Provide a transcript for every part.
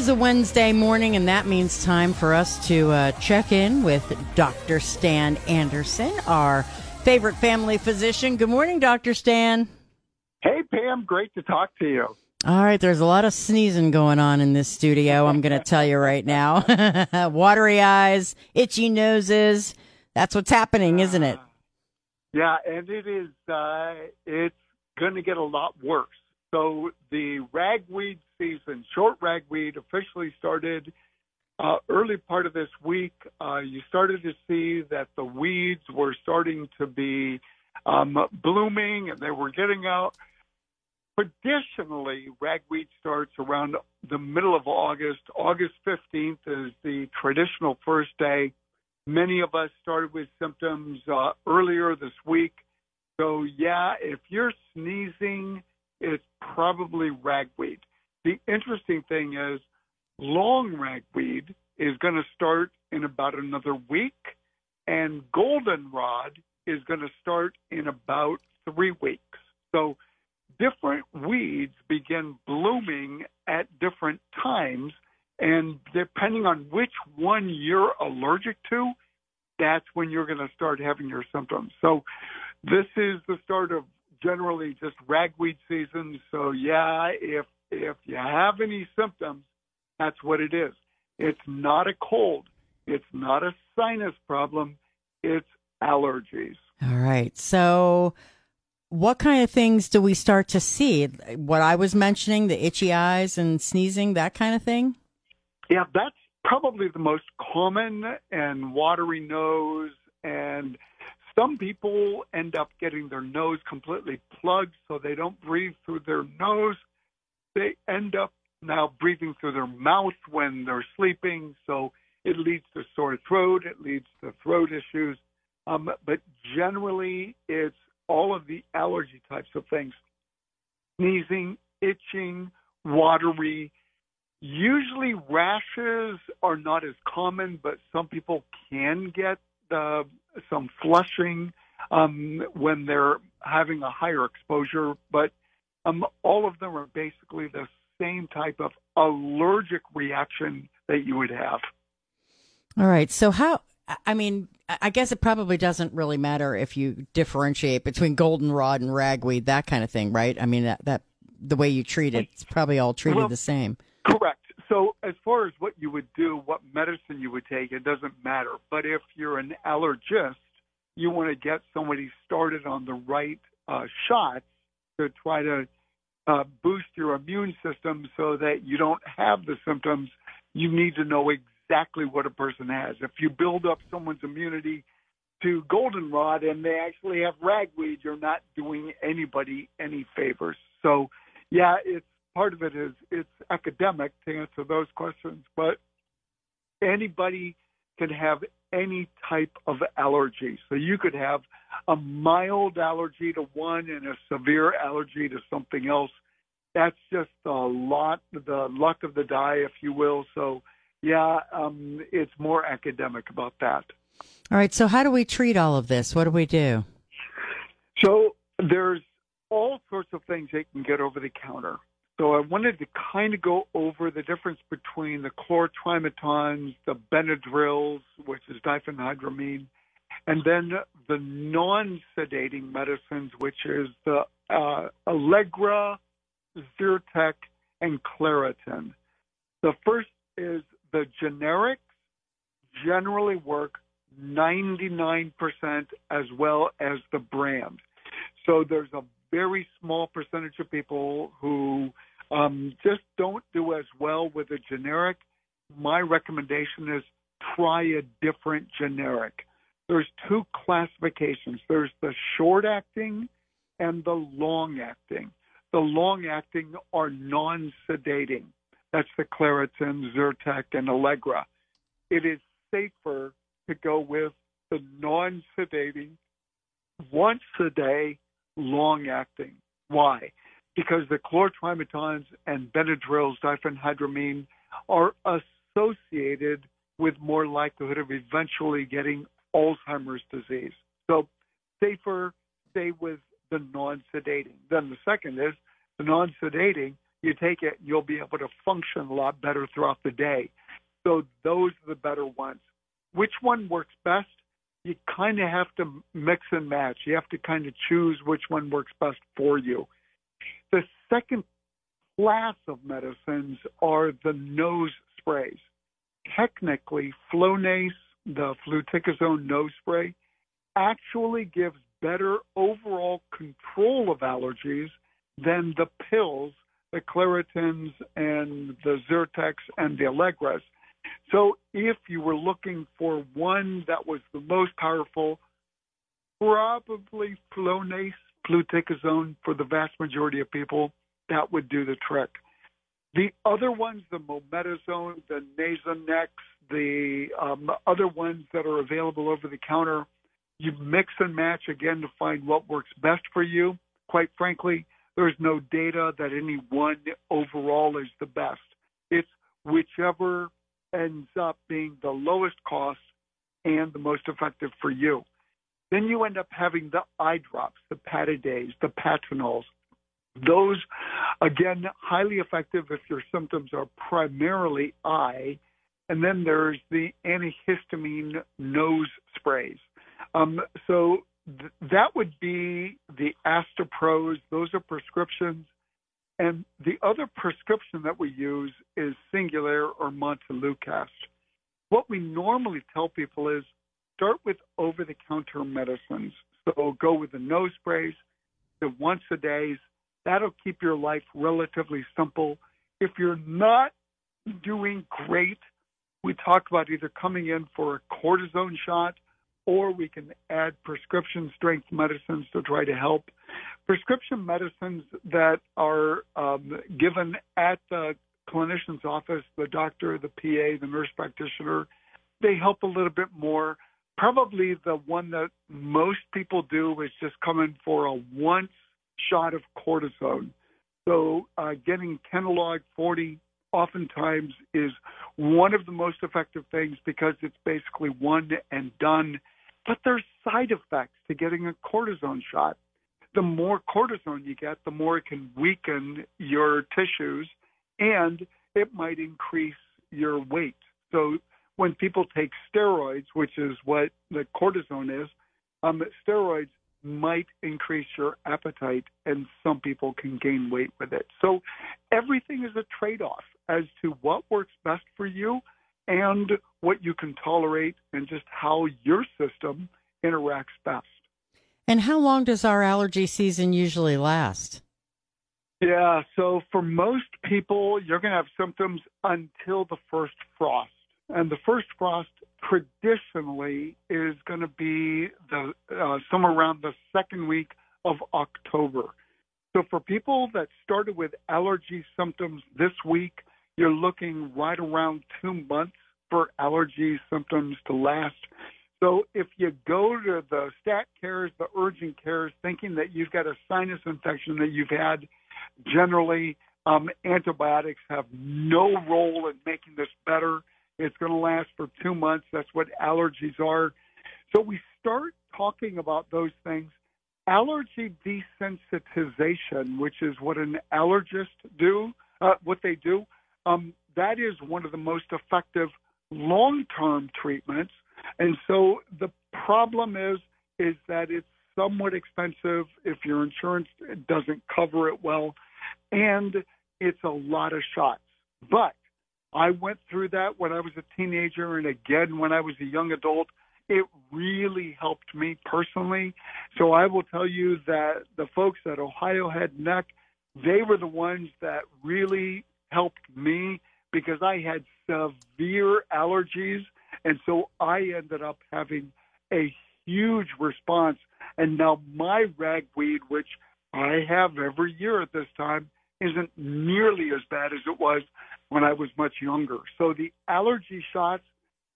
is a Wednesday morning, and that means time for us to uh, check in with Dr. Stan Anderson, our favorite family physician. Good morning, Dr. Stan. Hey, Pam. Great to talk to you. All right, there's a lot of sneezing going on in this studio. I'm going to tell you right now. Watery eyes, itchy noses. That's what's happening, isn't it? Yeah, and it is. Uh, it's going to get a lot worse. So the ragweed season, short ragweed, officially started uh, early part of this week. Uh, you started to see that the weeds were starting to be um, blooming, and they were getting out. Traditionally, ragweed starts around the middle of August. August 15th is the traditional first day. Many of us started with symptoms uh, earlier this week. So, yeah, if you're sneezing, it's probably ragweed. The interesting thing is, long ragweed is going to start in about another week, and goldenrod is going to start in about three weeks. So, different weeds begin blooming at different times. And depending on which one you're allergic to, that's when you're going to start having your symptoms. So this is the start of generally just ragweed season. So yeah, if if you have any symptoms, that's what it is. It's not a cold. It's not a sinus problem. It's allergies. All right. So what kind of things do we start to see? What I was mentioning, the itchy eyes and sneezing, that kind of thing? Yeah, that's probably the most common and watery nose and some people end up getting their nose completely plugged so they don't breathe through their nose. They end up now breathing through their mouth when they're sleeping, so it leads to sore throat, it leads to throat issues. Um, but generally, it's all of the allergy types of things sneezing, itching, watery. Usually, rashes are not as common, but some people can get uh, some flushing um, when they're having a higher exposure, but um, all of them are basically the same type of allergic reaction that you would have. All right. So, how, I mean, I guess it probably doesn't really matter if you differentiate between goldenrod and ragweed, that kind of thing, right? I mean, that, that the way you treat it, it's probably all treated well, the same. Correct. So, as far as what you would do, what medicine you would take, it doesn't matter. But if you're an allergist, you want to get somebody started on the right uh, shots to try to uh, boost your immune system so that you don't have the symptoms. You need to know exactly what a person has. If you build up someone's immunity to goldenrod and they actually have ragweed, you're not doing anybody any favors. So, yeah, it's part of it is it's academic to answer those questions, but anybody can have any type of allergy. So you could have a mild allergy to one and a severe allergy to something else. That's just a lot, the luck of the die, if you will. So, yeah, um, it's more academic about that. All right. So, how do we treat all of this? What do we do? So, there's all sorts of things they can get over the counter. So I wanted to kind of go over the difference between the Chlor-Trimetons, the Benadryls, which is diphenhydramine, and then the non-sedating medicines, which is the uh, Allegra, Zyrtec, and Claritin. The first is the generics generally work 99% as well as the brand. So there's a very small percentage of people who um, just don't do as well with a generic. My recommendation is try a different generic. There's two classifications. There's the short acting and the long acting. The long acting are non sedating. That's the Claritin, Zyrtec, and Allegra. It is safer to go with the non sedating once a day, long acting. Why? Because the Chlor-Trimetons and Benadryls, diphenhydramine, are associated with more likelihood of eventually getting Alzheimer's disease. So safer stay with the non-sedating. Then the second is the non-sedating you take it, you'll be able to function a lot better throughout the day. So those are the better ones. Which one works best? You kind of have to mix and match. You have to kind of choose which one works best for you. The second class of medicines are the nose sprays. Technically, Flonase, the fluticasone nose spray, actually gives better overall control of allergies than the pills, the Claritins and the Zyrtecs and the Allegras. So if you were looking for one that was the most powerful, probably Flonase, fluticasone for the vast majority of people, that would do the trick. The other ones, the mometasone, the Nasonex, the um, other ones that are available over the counter, you mix and match again to find what works best for you. Quite frankly, there's no data that any one overall is the best. It's whichever ends up being the lowest cost and the most effective for you. Then you end up having the eye drops, the Pataday, the Patanols. Those, again, highly effective if your symptoms are primarily eye. And then there's the antihistamine nose sprays. Um, so th- that would be the Astepros. Those are prescriptions. And the other prescription that we use is Singulair or Montelukast. What we normally tell people is start with over the counter medicines. So go with the nose sprays, the once a days. That'll keep your life relatively simple. If you're not doing great, we talk about either coming in for a cortisone shot or we can add prescription strength medicines to try to help. Prescription medicines that are um, given at the clinician's office, the doctor, the PA, the nurse practitioner, they help a little bit more. Probably the one that most people do is just come in for a once shot of cortisone. So uh, getting Kenalog 40 oftentimes is one of the most effective things because it's basically one and done but there's side effects to getting a cortisone shot. The more cortisone you get, the more it can weaken your tissues and it might increase your weight. So when people take steroids, which is what the cortisone is, um, steroids might increase your appetite and some people can gain weight with it. So everything is a trade off as to what works best for you and what you can tolerate and just how your system interacts best. And how long does our allergy season usually last? Yeah, so for most people, you're going to have symptoms until the first frost. And the first frost traditionally is going to be the uh, somewhere around the second week of October. So for people that started with allergy symptoms this week, you're looking right around two months for allergy symptoms to last. So if you go to the stat cares, the urgent cares, thinking that you've got a sinus infection that you've had, generally um, antibiotics have no role in making this better. It's going to last for two months. That's what allergies are. So we start talking about those things. Allergy desensitization, which is what an allergist do, uh, what they do, um, that is one of the most effective long-term treatments. And so the problem is is that it's somewhat expensive if your insurance doesn't cover it well, and it's a lot of shots. But I went through that when I was a teenager, and again when I was a young adult. It really helped me personally. So I will tell you that the folks at Ohio Head Neck, they were the ones that really helped me because I had severe allergies. And so I ended up having a huge response. And now my ragweed, which I have every year at this time, isn't nearly as bad as it was when I was much younger. So the allergy shots,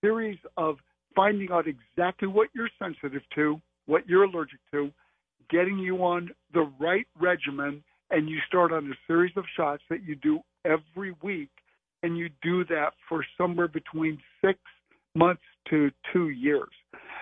series of finding out exactly what you're sensitive to, what you're allergic to, getting you on the right regimen, and you start on a series of shots that you do every week and you do that for somewhere between six months to two years.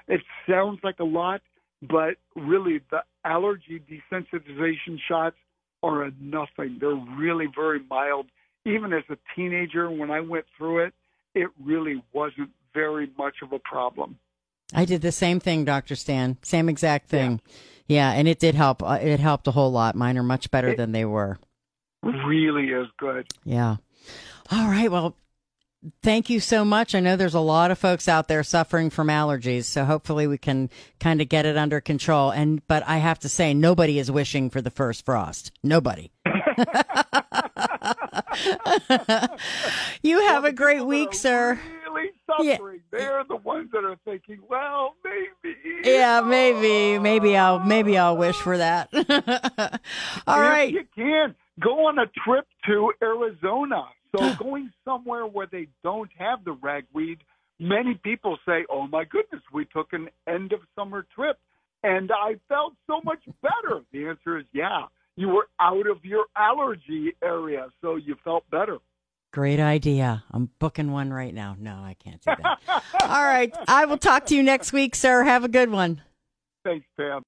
It sounds like a lot, but really the allergy desensitization shots are a nothing. They're really very mild. Even as a teenager, when I went through it, it really wasn't very much of a problem. I did the same thing, Dr. Stan. Same exact thing. Yeah, yeah and it did help. Uh, it helped a whole lot. Mine are much better it than they were. Really is good. Yeah. All right. Well, thank you so much. I know there's a lot of folks out there suffering from allergies, so hopefully we can kind of get it under control. And but I have to say, nobody is wishing for the first frost. Nobody. you have well, a great week, sir. Really suffering. Yeah. They're the ones that are thinking, well, maybe. Yeah, maybe, maybe I'll, maybe I'll wish for that. All if right. You can go on a trip to Arizona. So going somewhere where they don't have the ragweed, many people say, "Oh my goodness, we took an end of summer trip and I felt so much better." The answer is yeah. You were out of your allergy area, so you felt better. Great idea. I'm booking one right now. No, I can't do that. All right. I will talk to you next week, sir. Have a good one. Thanks, Pam.